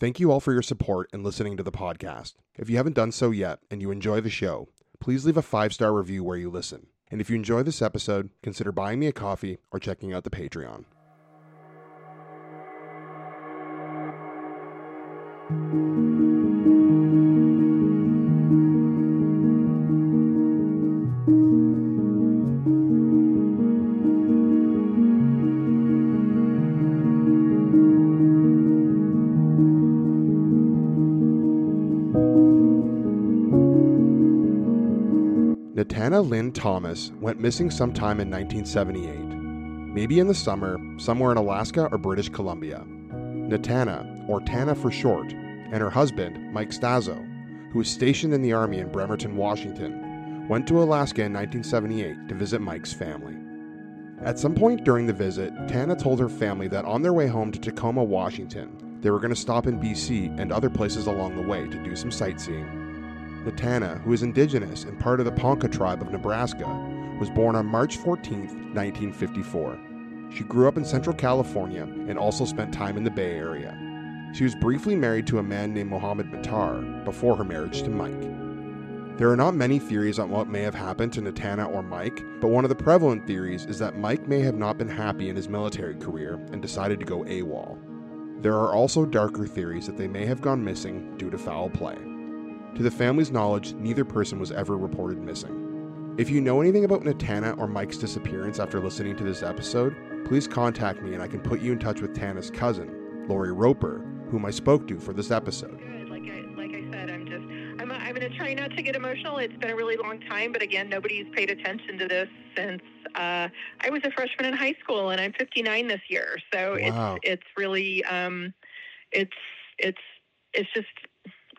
Thank you all for your support and listening to the podcast. If you haven't done so yet and you enjoy the show, please leave a five star review where you listen. And if you enjoy this episode, consider buying me a coffee or checking out the Patreon. Natana Lynn Thomas went missing sometime in 1978. Maybe in the summer, somewhere in Alaska or British Columbia. Natana, or Tana for short, and her husband, Mike Staso, who was stationed in the Army in Bremerton, Washington, went to Alaska in 1978 to visit Mike's family. At some point during the visit, Tana told her family that on their way home to Tacoma, Washington, they were going to stop in BC and other places along the way to do some sightseeing. Natana, who is indigenous and part of the Ponca tribe of Nebraska, was born on March 14, 1954. She grew up in Central California and also spent time in the Bay Area. She was briefly married to a man named Mohammed Matar before her marriage to Mike. There are not many theories on what may have happened to Natana or Mike, but one of the prevalent theories is that Mike may have not been happy in his military career and decided to go AWOL. There are also darker theories that they may have gone missing due to foul play. To the family's knowledge, neither person was ever reported missing. If you know anything about Natana or Mike's disappearance after listening to this episode, please contact me and I can put you in touch with Tana's cousin, Lorri Roper, whom I spoke to for this episode. Good. Like I, like I said, I'm just, I'm, I'm going to try not to get emotional. It's been a really long time, but again, nobody's paid attention to this since uh, I was a freshman in high school, and I'm 59 this year. So Wow. it's, it's really, um, it's, it's, it's just,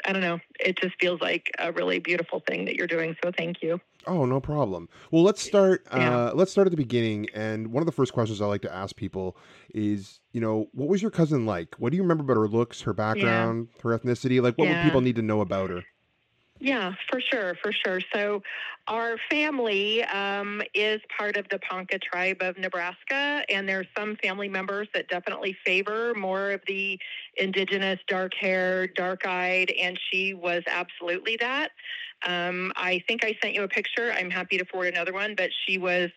I don't know. It just feels like a really beautiful thing that you're doing. So thank you. Oh, no problem. Well, let's start. Yeah. Uh, let's start at the beginning. And one of the first questions I like to ask people is, you know, what was your cousin like? What do you remember about her looks, her background, her ethnicity? Like, what would people need to know about her? Yeah, for sure, for sure. So, our family um, is part of the Ponca tribe of Nebraska, and there's some family members that definitely favor more of the indigenous, dark haired, dark eyed, and she was absolutely that. Um, I think I sent you a picture. I'm happy to forward another one, but she was,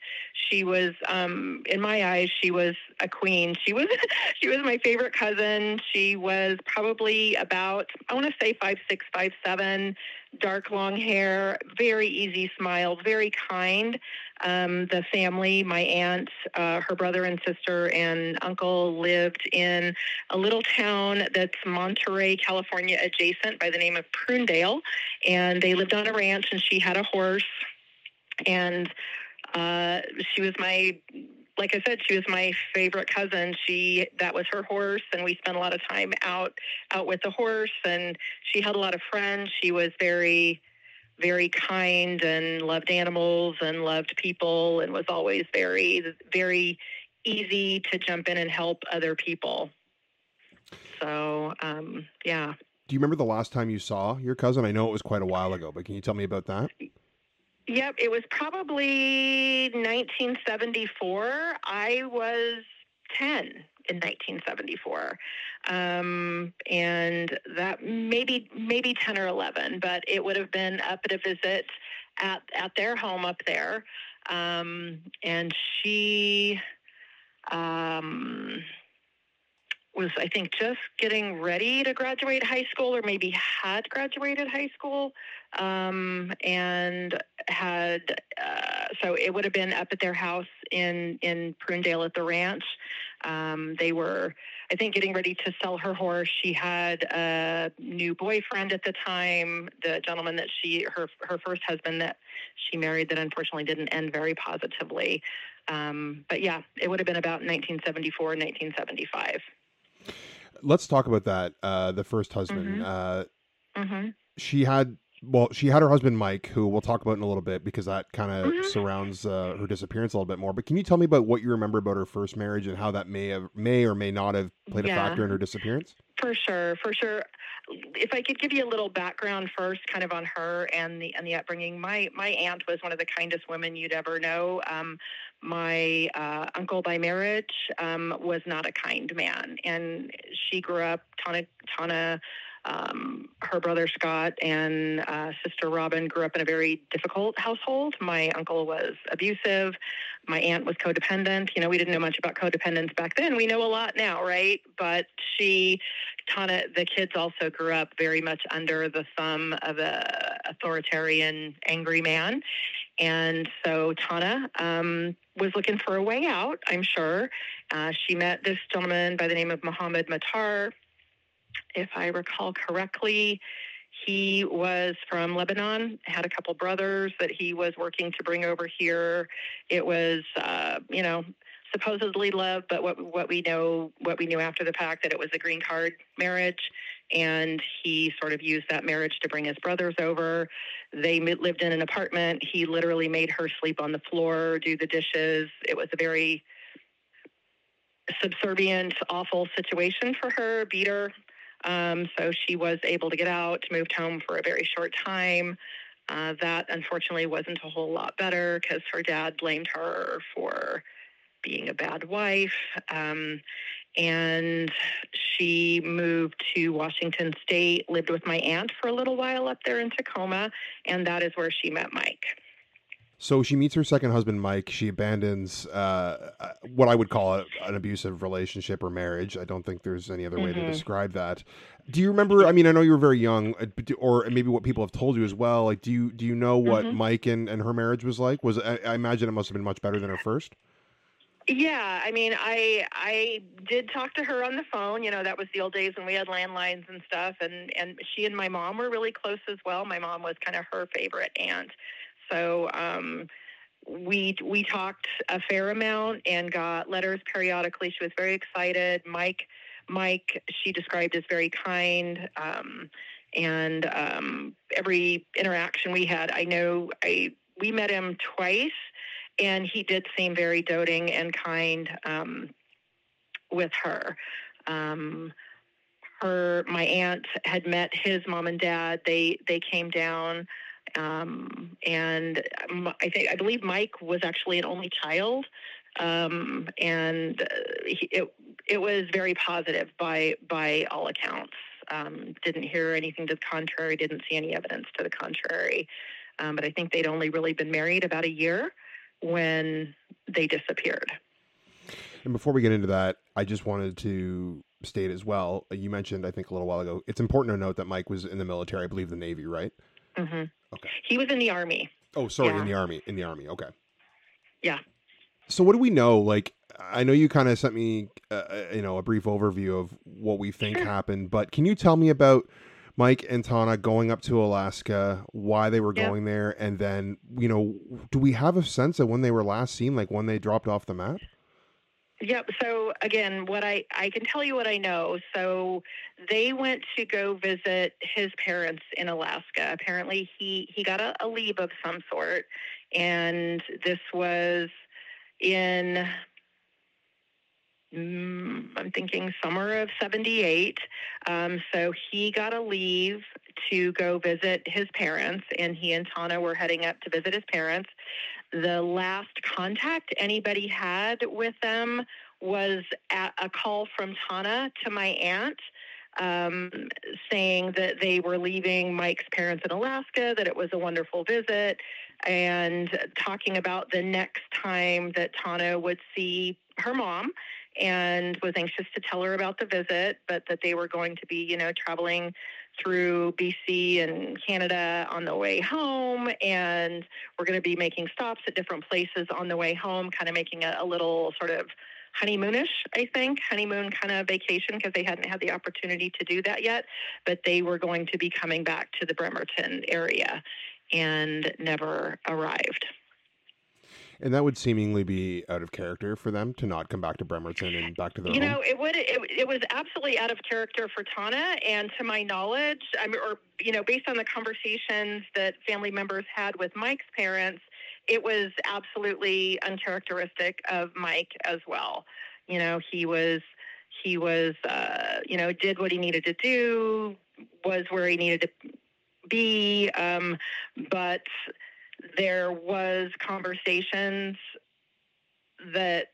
she was, um, in my eyes, she was a queen. She was, she was my favorite cousin. She was probably about, I want to say five six, five seven dark long hair, very easy smile, very kind. Um, the family, my aunt, uh, her brother and sister, and uncle lived in a little town that's Monterey, California, adjacent by the name of Prunedale. And they lived on a ranch, and she had a horse. And uh, she was my like I said, she was my favorite cousin. She that was her horse, and we spent a lot of time out out with the horse. And she had a lot of friends. She was very, very kind and loved animals and loved people, and was always very, very easy to jump in and help other people. So, um, yeah. Do you remember the last time you saw your cousin? I know it was quite a while ago, but can you tell me about that? Yep, it was probably 1974. I was 10 in 1974 um, and that maybe maybe 10 or 11 but it would have been up at a visit at at their home up there. Um, and she um, was I think just getting ready to graduate high school or maybe had graduated high school. Um, and had uh, so it would have been up at their house in in Prunedale at the ranch. Um, they were I think getting ready to sell her horse. She had a new boyfriend at the time, the gentleman that she her her first husband that she married that unfortunately didn't end very positively. Um, but yeah, it would have been about 1974, 1975 let's talk about that. Uh, the first husband. Mm-hmm. Uh, mm-hmm. she had well, she had her husband Mike, who we'll talk about in a little bit because that kind of Mhm. surrounds uh, her disappearance a little bit more. But can you tell me about what you remember about her first marriage and how that may have may or may not have played a factor in her disappearance? For sure, for sure. If I could give you a little background first, kind of on her and the and the upbringing. My my aunt was one of the kindest women you'd ever know. Um, my uh, uncle by marriage um, was not a kind man, and she grew up. Tana Tana, um, her brother Scott and uh, sister Robin grew up in a very difficult household. My uncle was abusive. My aunt was codependent. You know, we didn't know much about codependence back then. We know a lot now, right? But she Tana, the kids also grew up very much under the thumb of a authoritarian, angry man. And so Tana um, was looking for a way out, I'm sure. Uh, she met this gentleman by the name of Mohammed Matar. If I recall correctly, he was from Lebanon, had a couple brothers that he was working to bring over here. It was, uh, you know, supposedly love, but what what we know what we knew after the fact that it was a green card marriage, and he sort of used that marriage to bring his brothers over. They lived in an apartment. He literally made her sleep on the floor, do the dishes. It was a very subservient, awful situation for her. Beat her. Um, so she was able to get out, moved home for a very short time. Uh, that unfortunately wasn't a whole lot better because her dad blamed her for being a bad wife. Um, and she moved to Washington State, lived with my aunt for a little while up there in Tacoma, and that is where she met Mike. So she meets her second husband, Mike. She abandons uh, uh, what I would call a, an abusive relationship or marriage. I don't think there's any other way to Mhm. describe that. Do you remember? I mean, I know you were very young, uh, or maybe what people have told you as well. Like, do you do you know what Mhm. Mike and, and her marriage was like? Was I, I imagine it must have been much better than her first. Yeah, I mean, I I did talk to her on the phone. You know, that was the old days when we had landlines and stuff. And and she and my mom were really close as well. My mom was kind of her favorite aunt, so um, we we talked a fair amount and got letters periodically. She was very excited. Mike Mike she described as very kind. Um, and um, every interaction we had, I know I we met him twice and he did seem very doting and kind um, with her. Um, her, my aunt had met his mom and dad. They they came down, um, and I think I believe Mike was actually an only child, um, and uh, he, it it was very positive by by all accounts. Um, didn't hear anything to the contrary. Didn't see any evidence to the contrary. Um, but I think they'd only really been married about a year when they disappeared. And before we get into that, I just wanted to state as well. You mentioned, I think, a little while ago. It's important to note that Mike was in the military. I believe the Navy, right? hmm Okay. He was in the army. Oh, sorry, Yeah. in the army. In the army. Okay. Yeah. So what do we know? Like, I know you kind of sent me, uh, uh, you know, a brief overview of what we think Sure. happened, but can you tell me about Mike and Tana going up to Alaska, why they were Yeah. going there, and then, you know, do we have a sense of when they were last seen, like when they dropped off the map? Yep. So again, what I I can tell you what I know. So they went to go visit his parents in Alaska. Apparently, he he got a, a leave of some sort, and this was in. mm, I'm thinking summer of 78. Um, so he got a leave to go visit his parents, and he and Tana were heading up to visit his parents. The last contact anybody had with them was a call from Tana to my aunt um, saying that they were leaving Mike's parents in Alaska, that it was a wonderful visit, and talking about the next time that Tana would see her mom and was anxious to tell her about the visit, but that they were going to be, you know, traveling through BC and Canada on the way home. And we're going to be making stops at different places on the way home, kind of making a, a little sort of honeymoonish, I think, honeymoon kind of vacation because they hadn't had the opportunity to do that yet. But they were going to be coming back to the Bremerton area and never arrived. And that would seemingly be out of character for them to not come back to Bremerton and back to their you home. know it would it, it was absolutely out of character for Tana and to my knowledge I mean, or you know based on the conversations that family members had with Mike's parents it was absolutely uncharacteristic of Mike as well you know he was he was uh, you know did what he needed to do was where he needed to be um, but there was conversations that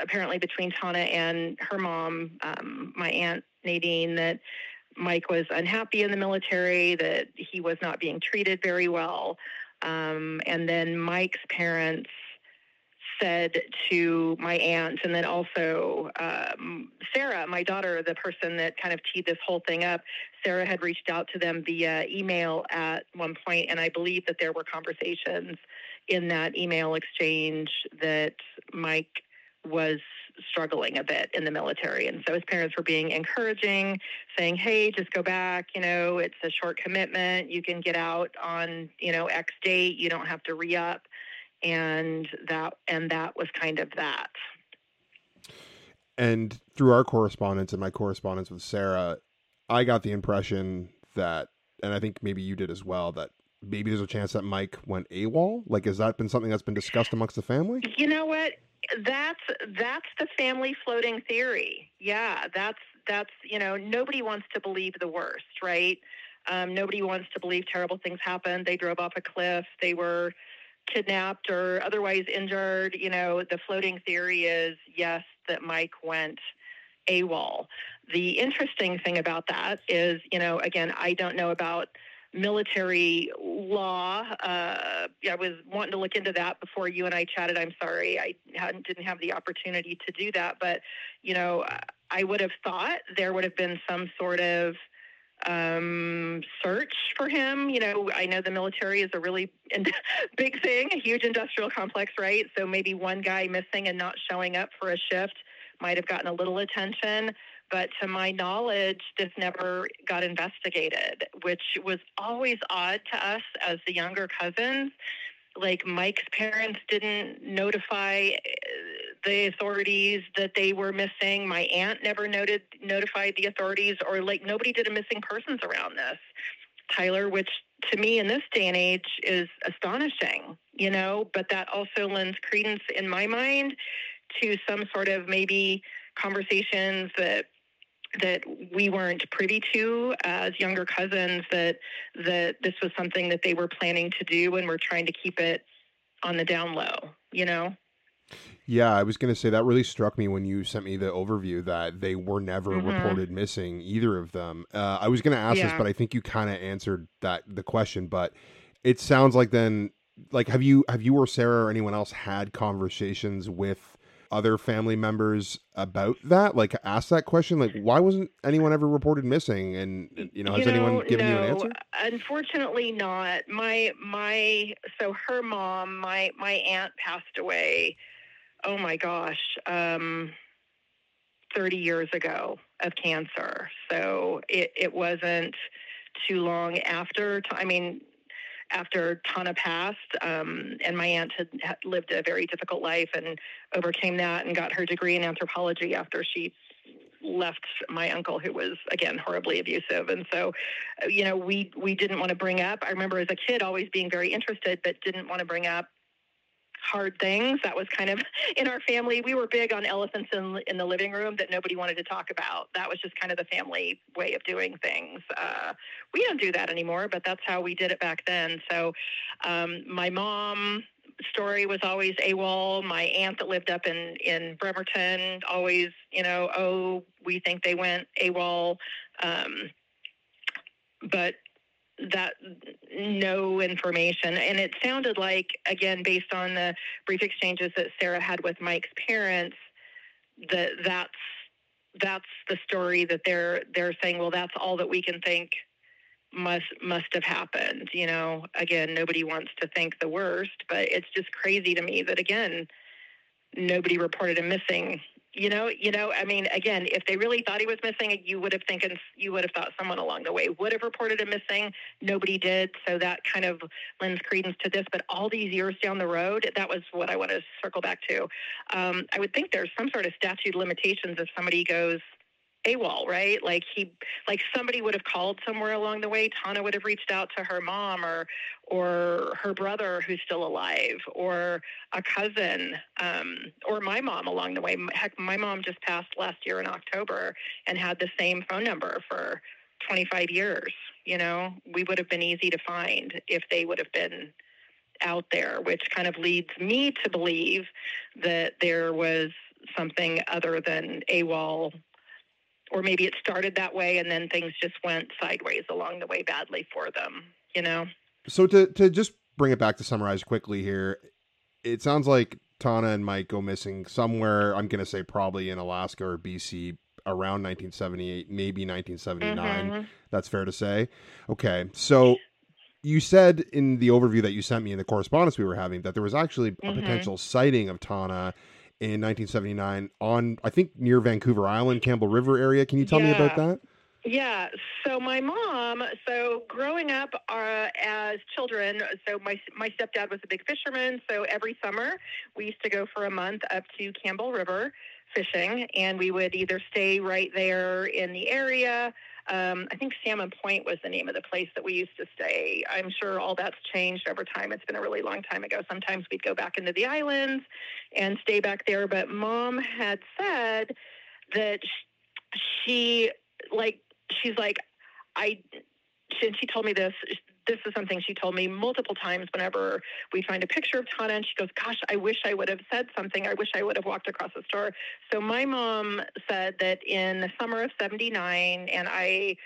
apparently between Tana and her mom, um, my aunt Nadine, that Mike was unhappy in the military, that he was not being treated very well. Um, and then Mike's parents said to my aunt, and then also um, Sarah, my daughter, the person that kind of teed this whole thing up, Sarah had reached out to them via email at one point, and I believe that there were conversations in that email exchange that Mike was struggling a bit in the military. And so his parents were being encouraging, saying, hey, just go back. You know, it's a short commitment. You can get out on, you know, X date. You don't have to re up and that and that was kind of that. And through our correspondence and my correspondence with Sarah, I got the impression that, and I think maybe you did as well, that maybe there's a chance that Mike went AWOL. Like, has that been something that's been discussed amongst the family? You know what? That's that's the family floating theory. Yeah, that's that's you know nobody wants to believe the worst, right? Um, nobody wants to believe terrible things happened. They drove off a cliff. They were kidnapped or otherwise injured, you know, the floating theory is yes, that Mike went AWOL. The interesting thing about that is, you know, again, I don't know about military law. Uh, I was wanting to look into that before you and I chatted. I'm sorry, I hadn't, didn't have the opportunity to do that. But, you know, I would have thought there would have been some sort of um, search for him. You know, I know the military is a really big thing, a huge industrial complex, right? So maybe one guy missing and not showing up for a shift might have gotten a little attention. But to my knowledge, this never got investigated, which was always odd to us as the younger cousins like Mike's parents didn't notify the authorities that they were missing. My aunt never noted notified the authorities, or like nobody did a missing persons around this. Tyler, which to me in this day and age is astonishing, you know, but that also lends credence in my mind to some sort of maybe conversations that that we weren't privy to as younger cousins that that this was something that they were planning to do and we're trying to keep it on the down low you know yeah i was going to say that really struck me when you sent me the overview that they were never mm-hmm. reported missing either of them uh, i was going to ask yeah. this but i think you kind of answered that the question but it sounds like then like have you have you or sarah or anyone else had conversations with other family members about that? Like, ask that question. Like, why wasn't anyone ever reported missing? And you know, has you know, anyone given no, you an answer? Unfortunately, not. My my so her mom, my my aunt passed away. Oh my gosh, um, thirty years ago of cancer. So it it wasn't too long after. I mean, after Tana passed, um, and my aunt had, had, lived a very difficult life and overcame that and got her degree in anthropology after she left my uncle who was again horribly abusive and so you know we we didn't want to bring up i remember as a kid always being very interested but didn't want to bring up hard things. That was kind of in our family. We were big on elephants in, in the living room that nobody wanted to talk about. That was just kind of the family way of doing things. Uh, we don't do that anymore, but that's how we did it back then. So um, my mom story was always AWOL. My aunt that lived up in in Bremerton always, you know, oh, we think they went AWOL. Um, but that no information. And it sounded like again based on the brief exchanges that sarah had with mike's parents that that's that's the story that they're they're saying well that's all that we can think must must have happened. You know again nobody wants to think the worst but it's just crazy to me that again nobody reported him missing you know you know i mean again if they really thought he was missing you would have thinking you would have thought someone along the way would have reported him missing. Nobody did. So that kind of lends credence to this. But all these years down the road that was what i want to circle back to. Um, i would think there's some sort of statute limitations if somebody goes AWOL, right? Like he, like somebody would have called somewhere along the way. Tana would have reached out to her mom or, or her brother who's still alive, or a cousin, um, or my mom along the way. Heck, my mom just passed last year in October and had the same phone number for 25 years. You know, we would have been easy to find if they would have been out there, which kind of leads me to believe that there was something other than AWOL or maybe it started that way and then things just went sideways along the way badly for them, you know? So to, to just bring it back to summarize quickly here, it sounds like Tana and Mike go missing somewhere, I'm going to say probably in Alaska or BC around 1978, maybe 1979. Mm-hmm. That's fair to say. Okay. So you said in the overview that you sent me in the correspondence we were having that there was actually a mm-hmm. potential sighting of Tana in 1979 on, I think, near Vancouver Island, Campbell River area. Can you tell yeah. me about that? Yeah. So my mom. So growing up uh, as children, so my my stepdad was a big fisherman. So every summer we used to go for a month up to Campbell River fishing, and we would either stay right there in the area um, I think Salmon Point was the name of the place that we used to stay. I'm sure all that's changed over time. It's been a really long time ago. Sometimes we'd go back into the islands and stay back there. But mom had said that she, like, she's like, I, and she told me this this is something she told me multiple times whenever we find a picture of Tana and she goes, Gosh, I wish I would have said something. I wish I would have walked across the store. So my mom said that in the summer of 79, and I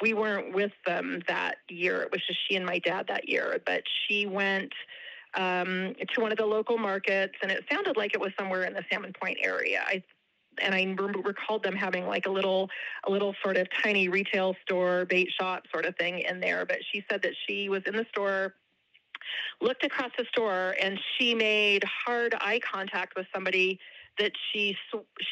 we weren't with them that year. It was just she and my dad that year, but she went um, to one of the local markets, and it sounded like it was somewhere in the Salmon Point area. I and I recalled them having like a little, a little sort of tiny retail store, bait shop sort of thing in there. But she said that she was in the store, looked across the store, and she made hard eye contact with somebody that she,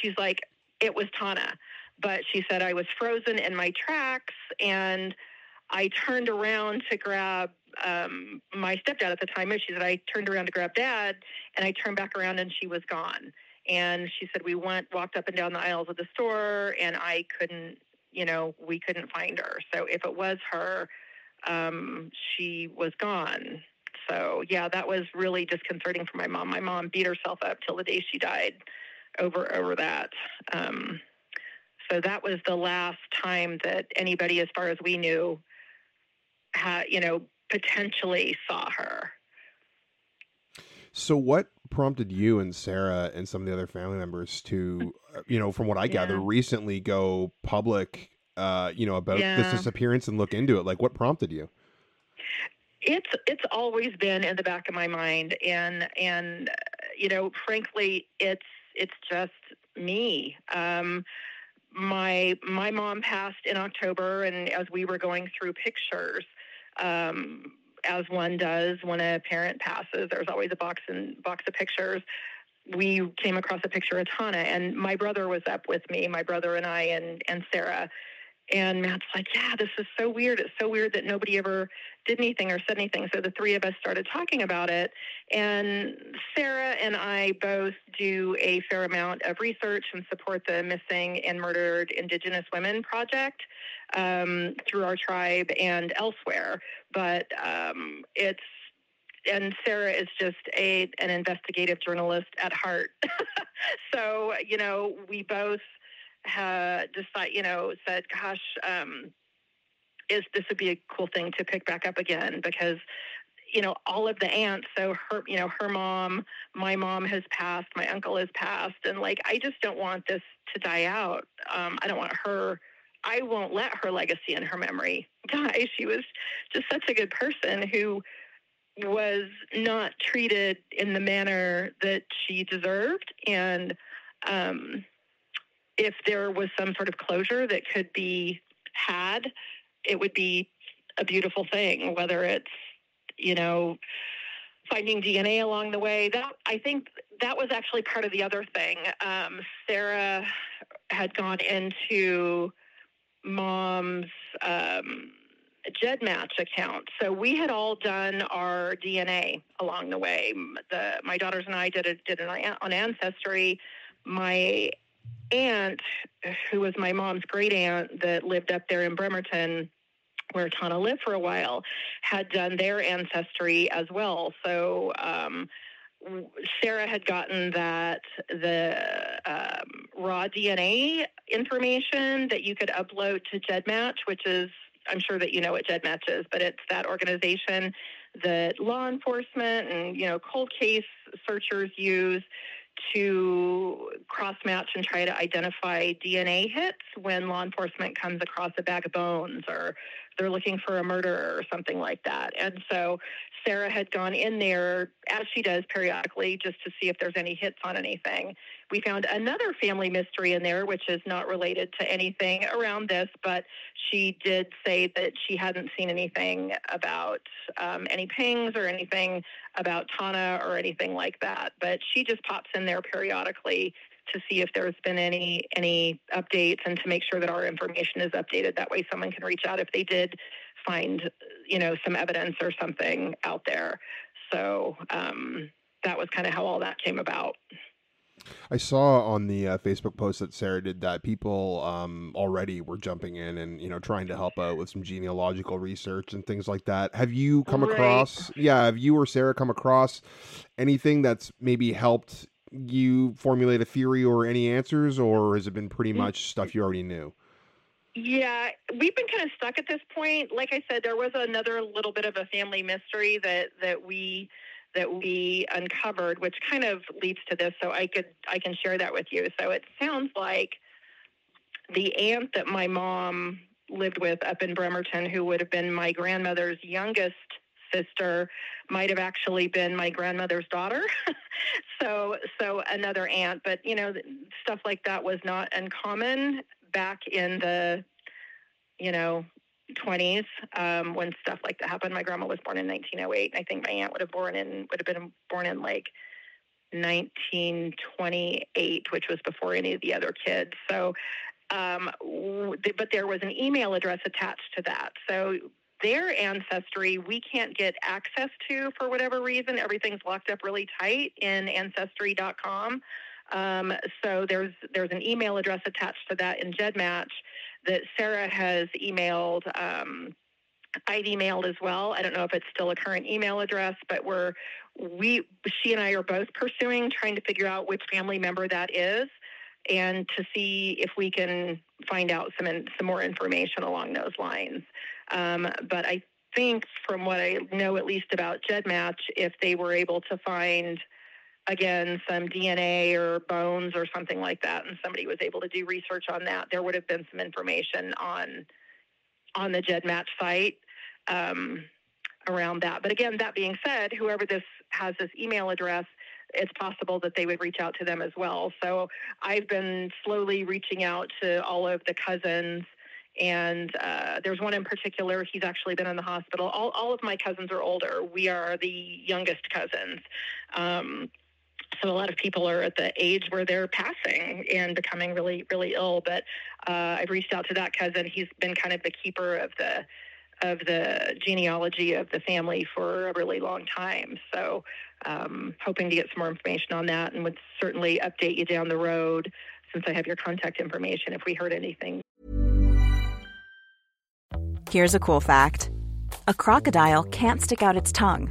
she's like, it was Tana. But she said I was frozen in my tracks and I turned around to grab um, my stepdad at the time. And she said I turned around to grab dad and I turned back around and she was gone. And she said we went walked up and down the aisles of the store, and I couldn't, you know, we couldn't find her. So if it was her, um, she was gone. So yeah, that was really disconcerting for my mom. My mom beat herself up till the day she died over over that. Um, so that was the last time that anybody, as far as we knew, had you know potentially saw her. So, what prompted you and Sarah and some of the other family members to, uh, you know, from what I gather, yeah. recently go public, uh, you know, about yeah. this disappearance and look into it? Like, what prompted you? It's it's always been in the back of my mind, and and uh, you know, frankly, it's it's just me. Um, my my mom passed in October, and as we were going through pictures. Um, as one does when a parent passes. There's always a box and box of pictures. We came across a picture of Tana, and my brother was up with me. My brother and I and and Sarah, and Matt's like, yeah, this is so weird. It's so weird that nobody ever did anything or said anything. So the three of us started talking about it. And Sarah and I both do a fair amount of research and support the Missing and Murdered Indigenous Women Project um, through our tribe and elsewhere. But um, it's and Sarah is just a an investigative journalist at heart. so you know, we both had decided, you know, said, gosh, um, is this would be a cool thing to pick back up again because you know, all of the aunts. So her, you know, her mom, my mom has passed, my uncle has passed, and like I just don't want this to die out. Um, I don't want her. I won't let her legacy and her memory die. She was just such a good person who was not treated in the manner that she deserved, and um, if there was some sort of closure that could be had, it would be a beautiful thing. Whether it's you know, finding DNA along the way. That I think that was actually part of the other thing. Um, Sarah had gone into mom's um, GEDmatch account, so we had all done our DNA along the way. The my daughters and I did a, did it on Ancestry. My aunt, who was my mom's great aunt that lived up there in Bremerton, where Tana lived for a while, had done their ancestry as well. So um, Sarah had gotten that the um, raw DNA information that you could upload to GEDmatch, which is I'm sure that you know what GEDmatch is, but it's that organization that law enforcement and you know cold case searchers use to cross match and try to identify DNA hits when law enforcement comes across a bag of bones or they're looking for a murderer or something like that. And so Sarah had gone in there, as she does periodically, just to see if there's any hits on anything. We found another family mystery in there, which is not related to anything around this, but she did say that she hadn't seen anything about um, any pings or anything about Tana or anything like that. But she just pops in there periodically to see if there's been any any updates and to make sure that our information is updated. That way, someone can reach out if they did find you know some evidence or something out there. So um, that was kind of how all that came about. I saw on the uh, Facebook post that Sarah did that people um, already were jumping in and you know trying to help out with some genealogical research and things like that. Have you come right. across? Yeah, have you or Sarah come across anything that's maybe helped you formulate a theory or any answers, or has it been pretty mm. much stuff you already knew? Yeah, we've been kind of stuck at this point. Like I said, there was another little bit of a family mystery that that we that we uncovered, which kind of leads to this. So I could I can share that with you. So it sounds like the aunt that my mom lived with up in Bremerton, who would have been my grandmother's youngest sister might have actually been my grandmother's daughter. so so another aunt, but you know stuff like that was not uncommon back in the you know 20s um, when stuff like that happened. My grandma was born in 1908. I think my aunt would have born in would have been born in like 1928, which was before any of the other kids. So, um, but there was an email address attached to that. So their ancestry we can't get access to for whatever reason. Everything's locked up really tight in ancestry.com. Um, so there's there's an email address attached to that in GEDmatch that Sarah has emailed. Um, I've emailed as well. I don't know if it's still a current email address, but we're we she and I are both pursuing trying to figure out which family member that is and to see if we can find out some some more information along those lines. Um, but I think, from what I know at least about GEDmatch, if they were able to find again some DNA or bones or something like that, and somebody was able to do research on that, there would have been some information on on the GEDmatch site um, around that. But again, that being said, whoever this has this email address, it's possible that they would reach out to them as well. So I've been slowly reaching out to all of the cousins and uh, there's one in particular. He's actually been in the hospital. All, all of my cousins are older. We are the youngest cousins. Um, so a lot of people are at the age where they're passing and becoming really, really ill. But uh, I've reached out to that cousin. He's been kind of the keeper of the of the genealogy of the family for a really long time. So um, hoping to get some more information on that, and would certainly update you down the road since I have your contact information if we heard anything Here's a cool fact a crocodile can't stick out its tongue.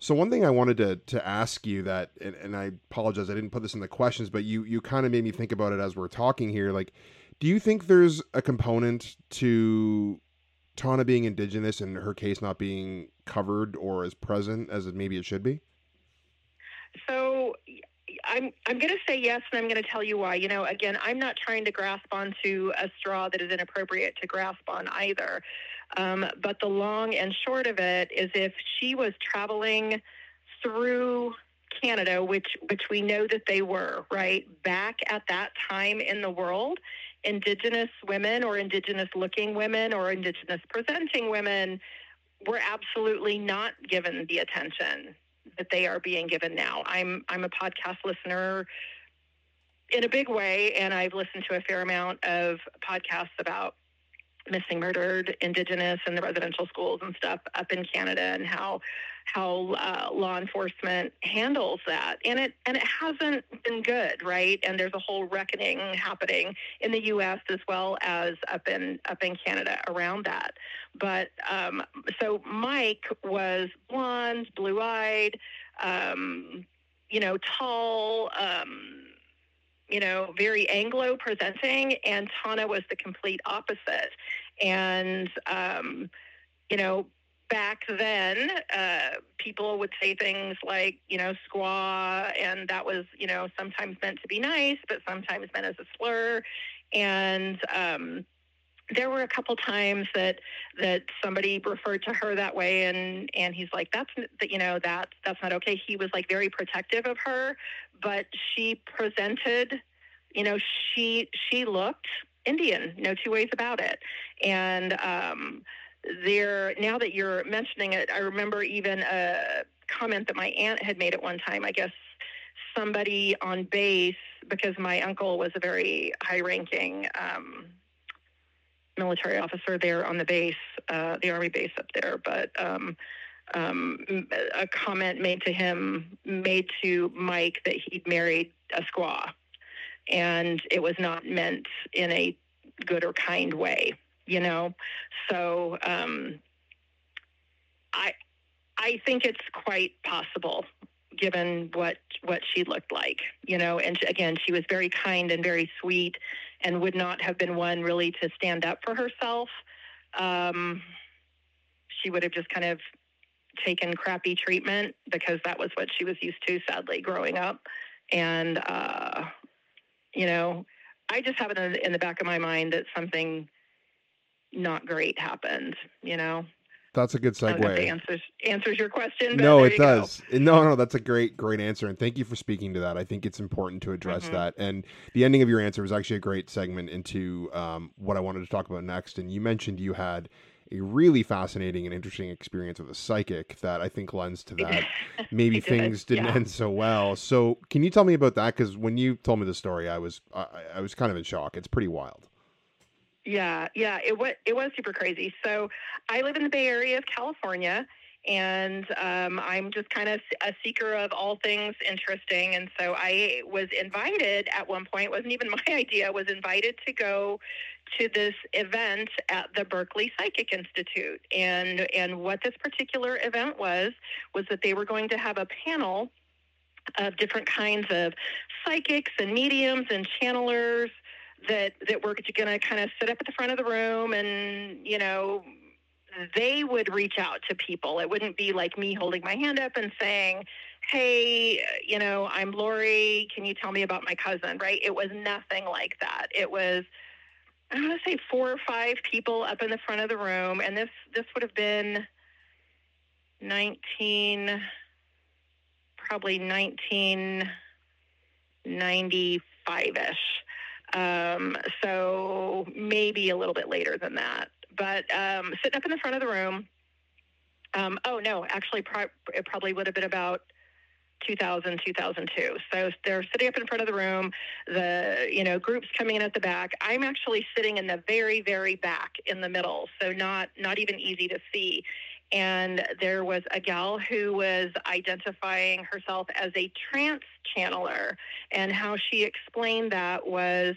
So one thing I wanted to to ask you that, and, and I apologize, I didn't put this in the questions, but you you kind of made me think about it as we're talking here. Like, do you think there's a component to Tana being indigenous and her case not being covered or as present as it maybe it should be? So I'm I'm going to say yes, and I'm going to tell you why. You know, again, I'm not trying to grasp onto a straw that is inappropriate to grasp on either. Um, but the long and short of it is, if she was traveling through Canada, which which we know that they were right back at that time in the world, Indigenous women or Indigenous looking women or Indigenous presenting women were absolutely not given the attention that they are being given now. I'm I'm a podcast listener in a big way, and I've listened to a fair amount of podcasts about missing murdered indigenous and the residential schools and stuff up in Canada and how how uh, law enforcement handles that. And it and it hasn't been good right? And there's a whole reckoning happening in the US as well as up in up in Canada around that. But um, so Mike was blonde blue-eyed um, you know tall um, you know, very Anglo presenting, and Tana was the complete opposite. And, um, you know, back then, uh, people would say things like, you know, squaw, and that was, you know, sometimes meant to be nice, but sometimes meant as a slur. And, um, there were a couple times that that somebody referred to her that way and and he's like that's that you know that that's not okay. He was like very protective of her but she presented you know she she looked indian no two ways about it. And um there now that you're mentioning it i remember even a comment that my aunt had made at one time i guess somebody on base because my uncle was a very high ranking um military officer there on the base, uh, the army base up there. But um, um, a comment made to him, made to Mike, that he'd married a squaw, and it was not meant in a good or kind way, you know. So um, I, I think it's quite possible given what what she looked like, you know. And again, she was very kind and very sweet, and would not have been one really to stand up for herself. Um, she would have just kind of taken crappy treatment because that was what she was used to, sadly, growing up. And uh, you know, I just have it in the back of my mind that something not great happened. You know that's a good segue. answers answers your question. No, it does. Go. No, no, that's a great, great answer, and thank you for speaking to that. I think it's important to address mm-hmm. that. And the ending of your answer was actually a great segment into um, what I wanted to talk about next. And you mentioned you had a really fascinating and interesting experience with a psychic that I think lends to that. Maybe things did. not yeah. end so well. So, can you tell me about that? Because when you told me the story, I was I, I was kind of in shock. It's pretty wild. Yeah, yeah, it was it was super crazy. So I live in the Bay Area of California, and um, I'm just kind of a seeker of all things interesting. And so I was invited at one point, wasn't even my idea, was invited to go to this event at the Berkeley Psychic Institute. And and what this particular event was was that they were going to have a panel of different kinds of psychics and mediums and channelers that that were going to kind of sit up at the front of the room and you know they would reach out to people. It wouldn't be like me holding my hand up and saying, "Hey, you know, I'm Lorri. Can you tell me about my cousin?" Right? It was nothing like that. It was I want to say four or five people up in the front of the room, and this this would have been nineteen, probably nineteen ninety five ish. Um, so maybe a little bit later than that. But um, sitting up in the front of the room. Um, oh no, actually, pro- it probably would have been about 2000 2002 so they're sitting up in front of the room the you know groups coming in at the back i'm actually sitting in the very very back in the middle so not not even easy to see and there was a gal who was identifying herself as a trance channeler and how she explained that was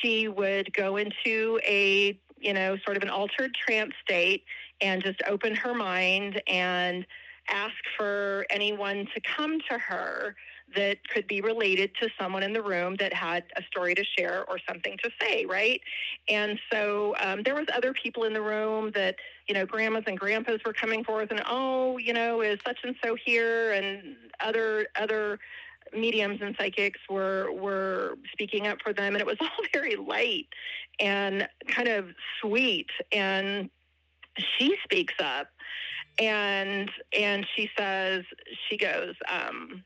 she would go into a you know sort of an altered trance state and just open her mind and ask for anyone to come to her that could be related to someone in the room that had a story to share or something to say, right? And so um, there was other people in the room that you know grandmas and grandpas were coming forth and oh you know is such and so here and other other mediums and psychics were were speaking up for them and it was all very light and kind of sweet and she speaks up and and she says she goes um,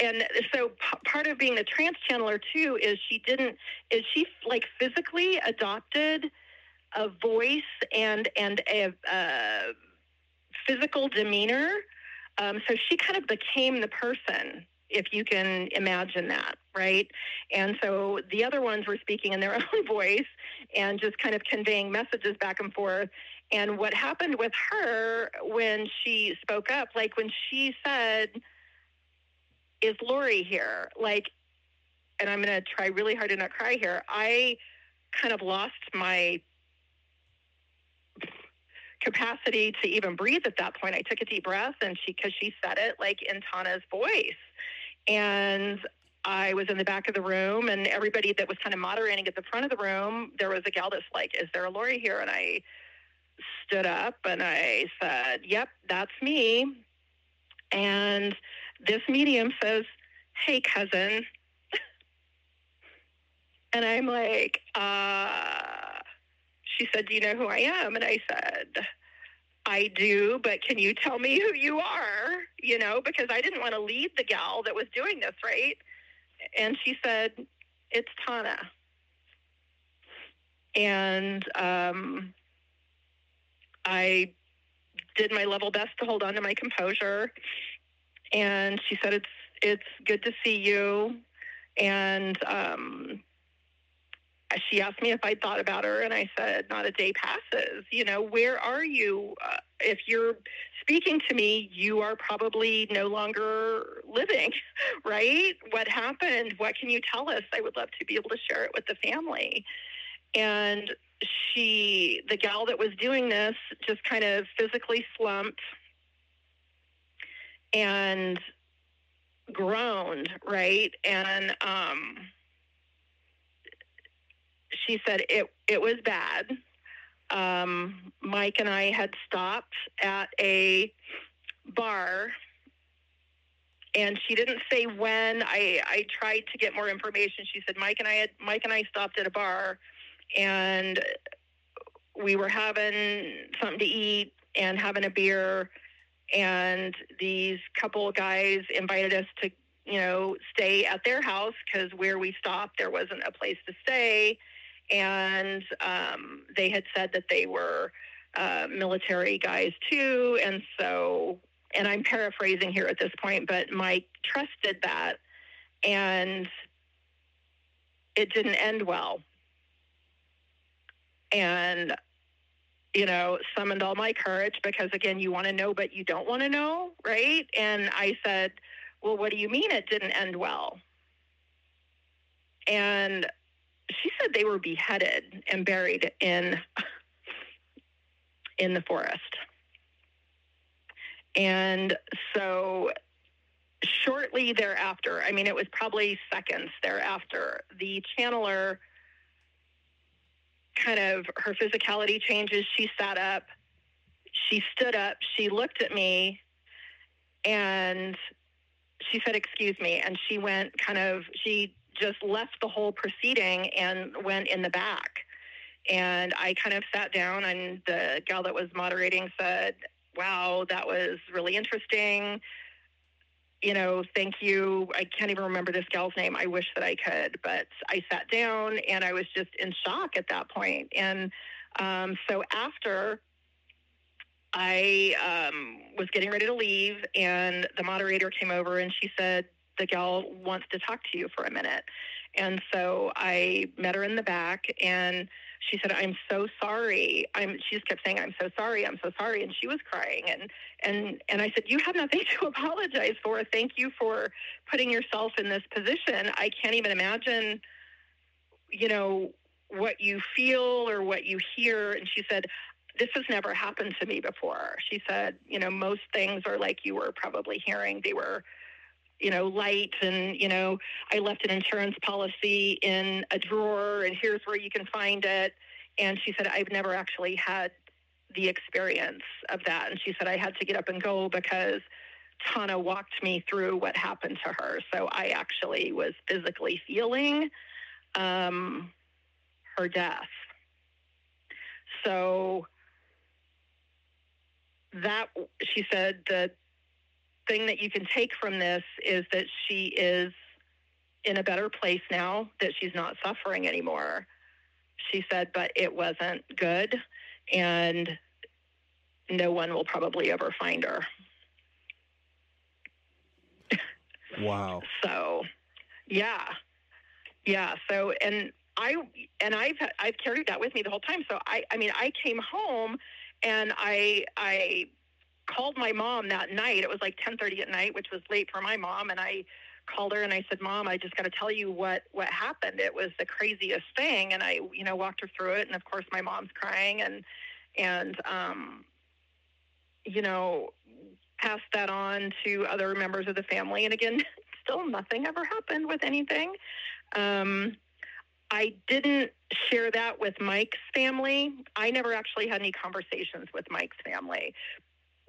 and so p- part of being a trance channeler too is she didn't is she like physically adopted a voice and and a, a physical demeanor um, so she kind of became the person if you can imagine that, right? And so the other ones were speaking in their own voice and just kind of conveying messages back and forth. And what happened with her when she spoke up, like when she said, Is Lorri here? Like, and I'm going to try really hard to not cry here. I kind of lost my capacity to even breathe at that point. I took a deep breath and she, because she said it like in Tana's voice. And I was in the back of the room, and everybody that was kind of moderating at the front of the room, there was a gal that's like, Is there a Lorri here? And I stood up and I said, Yep, that's me. And this medium says, Hey, cousin. and I'm like, uh, She said, Do you know who I am? And I said, I do, but can you tell me who you are? You know, because I didn't want to lead the gal that was doing this, right? And she said, It's Tana. And um, I did my level best to hold on to my composure. And she said, It's it's good to see you. And um, she asked me if I'd thought about her, and I said, Not a day passes. You know, where are you? Uh, if you're speaking to me, you are probably no longer living, right? What happened? What can you tell us? I would love to be able to share it with the family. And she, the gal that was doing this, just kind of physically slumped and groaned, right? And, um, she said it it was bad. Um, Mike and I had stopped at a bar, and she didn't say when. I I tried to get more information. She said Mike and I had Mike and I stopped at a bar, and we were having something to eat and having a beer, and these couple guys invited us to you know stay at their house because where we stopped there wasn't a place to stay. And um, they had said that they were uh, military guys too, and so and I'm paraphrasing here at this point, but Mike trusted that, and it didn't end well. And you know, summoned all my courage because, again, you want to know, but you don't want to know, right? And I said, Well, what do you mean it didn't end well? And she said they were beheaded and buried in in the forest. And so shortly thereafter, I mean, it was probably seconds thereafter, the channeler kind of her physicality changes. She sat up, she stood up, she looked at me, and she said, Excuse me. And she went kind of, she just left the whole proceeding and went in the back. And I kind of sat down, and the gal that was moderating said, Wow, that was really interesting. You know, thank you. I can't even remember this gal's name. I wish that I could, but I sat down and I was just in shock at that point. And um, so after I um, was getting ready to leave, and the moderator came over and she said, The gal wants to talk to you for a minute. And so I met her in the back and she said, I'm so sorry. I'm she just kept saying, I'm so sorry, I'm so sorry. And she was crying and and and I said, You have nothing to apologize for. Thank you for putting yourself in this position. I can't even imagine, you know, what you feel or what you hear. And she said, this has never happened to me before. She said, you know, most things are like you were probably hearing. They were, you know, light and, you know, I left an insurance policy in a drawer and here's where you can find it. And she said, I've never actually had the experience of that. And she said, I had to get up and go because Tana walked me through what happened to her. So I actually was physically feeling um, her death. So that she said the thing that you can take from this is that she is in a better place now that she's not suffering anymore. She said but it wasn't good and no one will probably ever find her. Wow. So yeah. Yeah so and i and i've i've carried that with me the whole time. So i i mean i came home and I I called my mom that night. It was like 10:30 at night, which was late for my mom, and I called her and I said, "Mom, I just got to tell you what what happened. It was the craziest thing." And I, you know, walked her through it, and of course, my mom's crying, and and um, you know, passed that on to other members of the family. And again, still nothing ever happened with anything. Um, I didn't share that with Mike's family. I never actually had any conversations with Mike's family.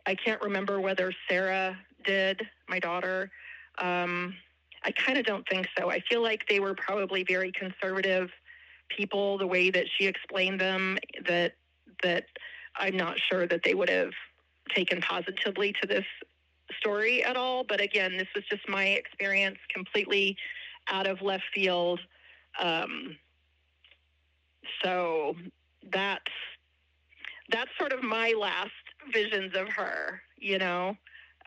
I can't remember whether Sarah did, my daughter. Um, I kind of don't think so. I feel like they were probably very conservative people, the way that she explained them, that that I'm not sure that they would have taken positively to this story at all. But again, this was just my experience completely out of left field. Um, so that's that's sort of my last visions of her, you know,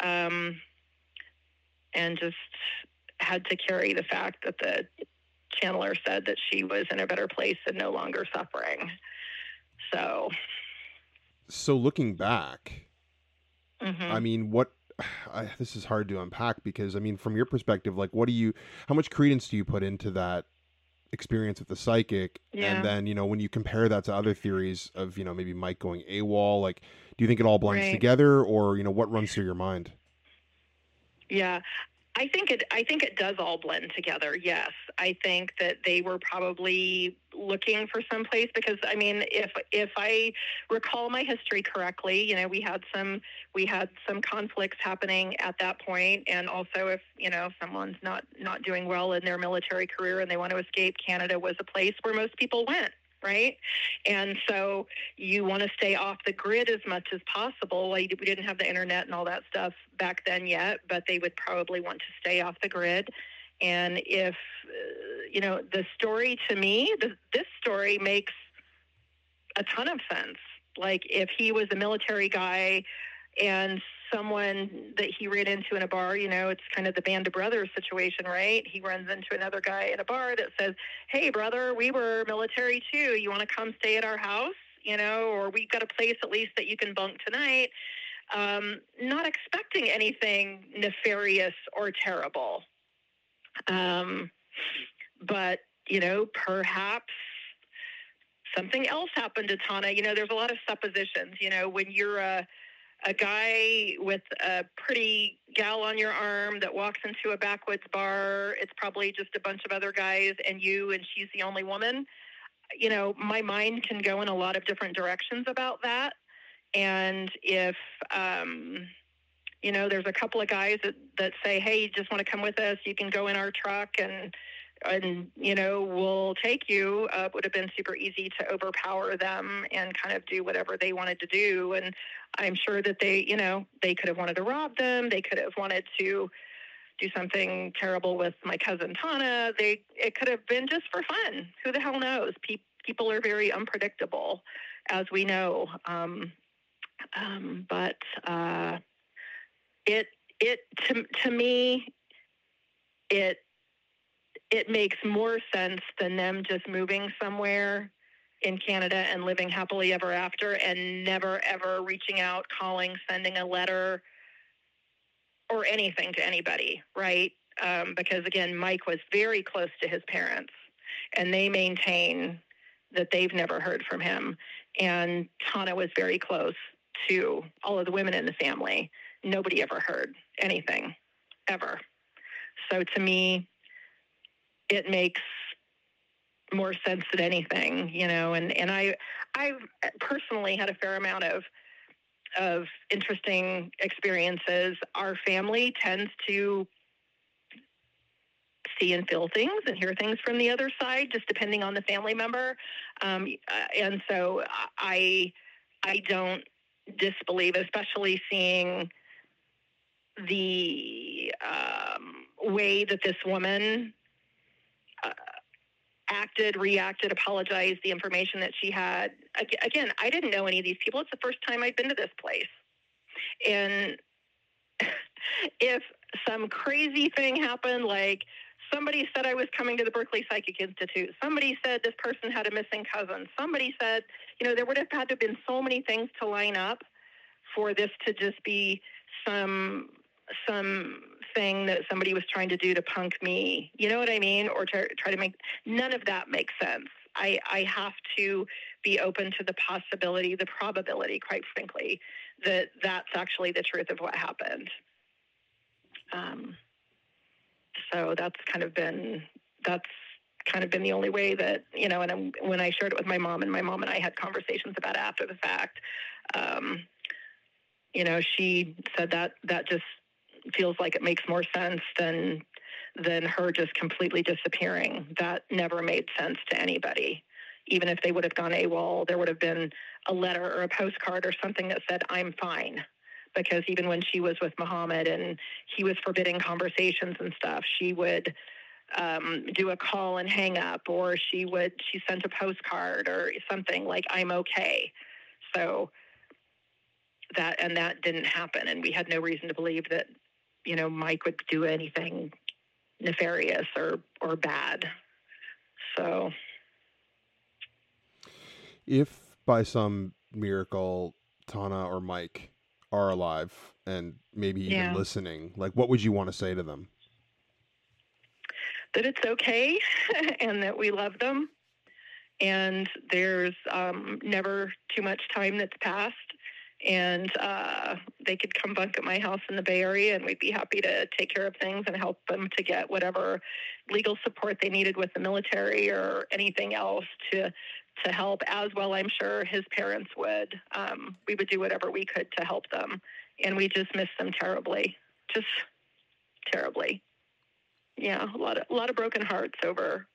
um, and just had to carry the fact that the channeler said that she was in a better place and no longer suffering. So, so looking back, mm-hmm. I mean, what I, this is hard to unpack because I mean, from your perspective, like, what do you, how much credence do you put into that experience with the psychic yeah. and then you know when you compare that to other theories of you know maybe mike going awol like do you think it all blends right. together or you know what runs through your mind yeah I think it. I think it does all blend together. Yes, I think that they were probably looking for some place because I mean, if if I recall my history correctly, you know, we had some we had some conflicts happening at that point, and also if you know someone's not not doing well in their military career and they want to escape, Canada was a place where most people went right? And so you want to stay off the grid as much as possible. Well, we didn't have the internet and all that stuff back then yet, but they would probably want to stay off the grid. And if, uh, you know, the story to me, the, this story makes a ton of sense. Like if he was a military guy and someone that he ran into in a bar, you know, it's kind of the band of brothers situation, right? He runs into another guy in a bar that says, Hey, brother, we were military too. You want to come stay at our house? you know, or we've got a place at least that you can bunk tonight. Um, not expecting anything nefarious or terrible. Um, but, you know, perhaps something else happened to Tana. You know, there's a lot of suppositions. You know, when you're a a guy with a pretty gal on your arm that walks into a backwoods bar, it's probably just a bunch of other guys and you, and she's the only woman. You know, my mind can go in a lot of different directions about that. And if, um, you know, there's a couple of guys that, that say, hey, you just want to come with us, you can go in our truck and and you know we'll take you uh, would have been super easy to overpower them and kind of do whatever they wanted to do and i'm sure that they you know they could have wanted to rob them. They could have wanted to do something terrible with my cousin tana. They it could have been just for fun. Who the hell knows? Pe- people are very unpredictable as we know. Um, um, but uh, it it to, to me it it makes more sense than them just moving somewhere in Canada and living happily ever after and never ever reaching out, calling, sending a letter or anything to anybody, right? Um, because again, Mike was very close to his parents and they maintain that they've never heard from him. And Tana was very close to all of the women in the family. Nobody ever heard anything, ever. So to me, it makes more sense than anything, you know. And and I I've personally had a fair amount of of interesting experiences. Our family tends to see and feel things and hear things from the other side, just depending on the family member. Um, uh, and so I I don't disbelieve, especially seeing the um, way that this woman uh, acted, reacted, apologized, the information that she had. Again, I didn't know any of these people. It's the first time I've been to this place. And if some crazy thing happened, like somebody said I was coming to the Berkeley Psychic Institute, somebody said this person had a missing cousin, somebody said, you know, there would have had to have been so many things to line up for this to just be some some thing that somebody was trying to do to punk me. You know what I mean? Or to try to make none of that makes sense. I, I have to be open to the possibility, the probability, quite frankly, that that's actually the truth of what happened. Um, so that's kind of been that's kind of been the only way that you know. And I'm, when I shared it with my mom, and my mom and I had conversations about it after the fact, um, you know, she said that that just feels like it makes more sense than than her just completely disappearing. That never made sense to anybody. Even if they would have gone AWOL, there would have been a letter or a postcard or something that said, I'm fine. Because even when she was with Mohammad and he was forbidding conversations and stuff, she would um, do a call and hang up, or she would, she sent a postcard or something like, I'm okay. So that, and that didn't happen. And we had no reason to believe that you know, Mike would do anything nefarious or or bad. So, if by some miracle Tana or Mike are alive and maybe even Yeah. listening, like what would you want to say to them? that it's okay and that we love them and there's um, never too much time that's passed and uh, they could come bunk at my house in the Bay Area, and we'd be happy to take care of things and help them to get whatever legal support they needed with the military or anything else to to help. As well, I'm sure his parents would. Um, we would do whatever we could to help them, and we just miss them terribly, just terribly. Yeah, a lot of a lot of broken hearts over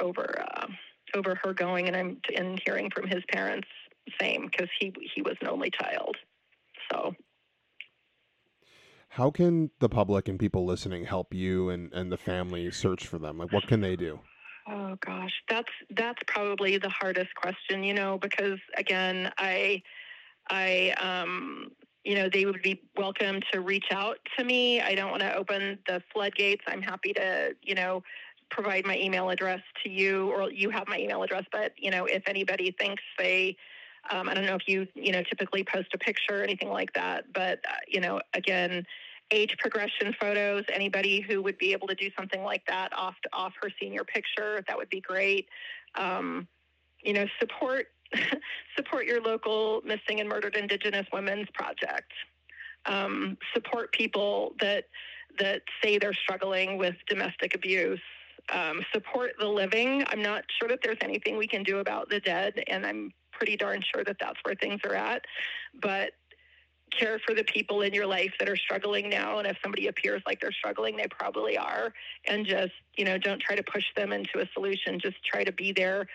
over uh, over her going, and I'm and hearing from his parents same because he he was an only child. So How can the public and people listening help you and, and the family search for them? Like what can they do? Oh gosh, that's that's probably the hardest question, you know, because again, I I um you know, they would be welcome to reach out to me. I don't want to open the floodgates. I'm happy to, you know, provide my email address to you or you have my email address, but you know, if anybody thinks they Um, I don't know if you, you know, typically post a picture or anything like that, but, uh, you know, again, age progression photos, anybody who would be able to do something like that off, off her senior picture, that would be great. Um, you know, support, support your local missing and murdered Indigenous women's project. Um, support people that, that say they're struggling with domestic abuse um, support the living. I'm not sure that there's anything we can do about the dead, and I'm pretty darn sure that that's where things are at. But care for the people in your life that are struggling now and if somebody appears like they're struggling they probably are. And just you know don't try to push them into a solution. Just try to be there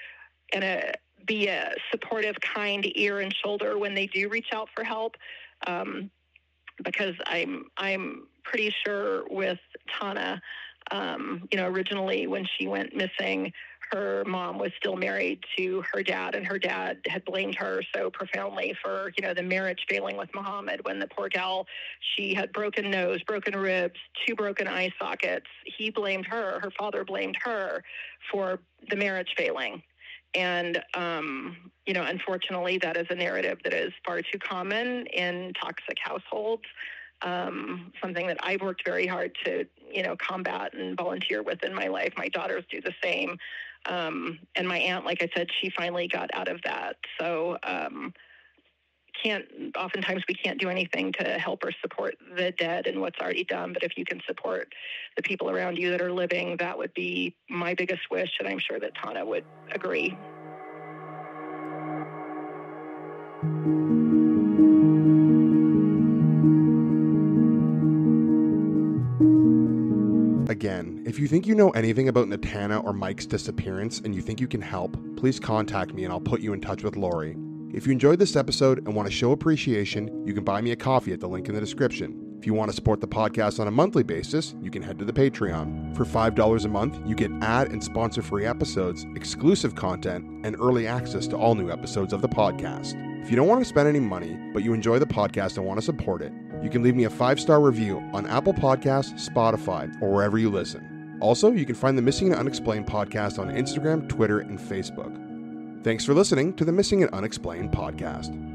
and a be a supportive kind ear and shoulder when they do reach out for help. Um, because i'm i'm pretty sure with tana um, you know, originally when she went missing, her mom was still married to her dad, and her dad had blamed her so profoundly for, you know, the marriage failing with Mohammad when the poor gal, she had broken nose, broken ribs, two broken eye sockets. He blamed her, her father blamed her for the marriage failing. And, um, you know, unfortunately, that is a narrative that is far too common in toxic households um, something that I've worked very hard to, you know, combat and volunteer with in my life. My daughters do the same. Um, and my aunt, like I said, she finally got out of that. So, um, can't oftentimes we can't do anything to help or support the dead and what's already done but if you can support the people around you that are living that would be my biggest wish and i'm sure that tana would agree Again, if you think you know anything about Natana or Mike's disappearance and you think you can help, please contact me and I'll put you in touch with Lorri. If you enjoyed this episode and want to show appreciation, you can buy me a coffee at the link in the description. If you want to support the podcast on a monthly basis, you can head to the Patreon. For $5 a month, you get ad and sponsor free episodes, exclusive content, and early access to all new episodes of the podcast. If you don't want to spend any money, but you enjoy the podcast and want to support it, you can leave me a five star review on Apple Podcasts, Spotify, or wherever you listen. Also, you can find the Missing and Unexplained podcast on Instagram, Twitter, and Facebook. Thanks for listening to the Missing and Unexplained podcast.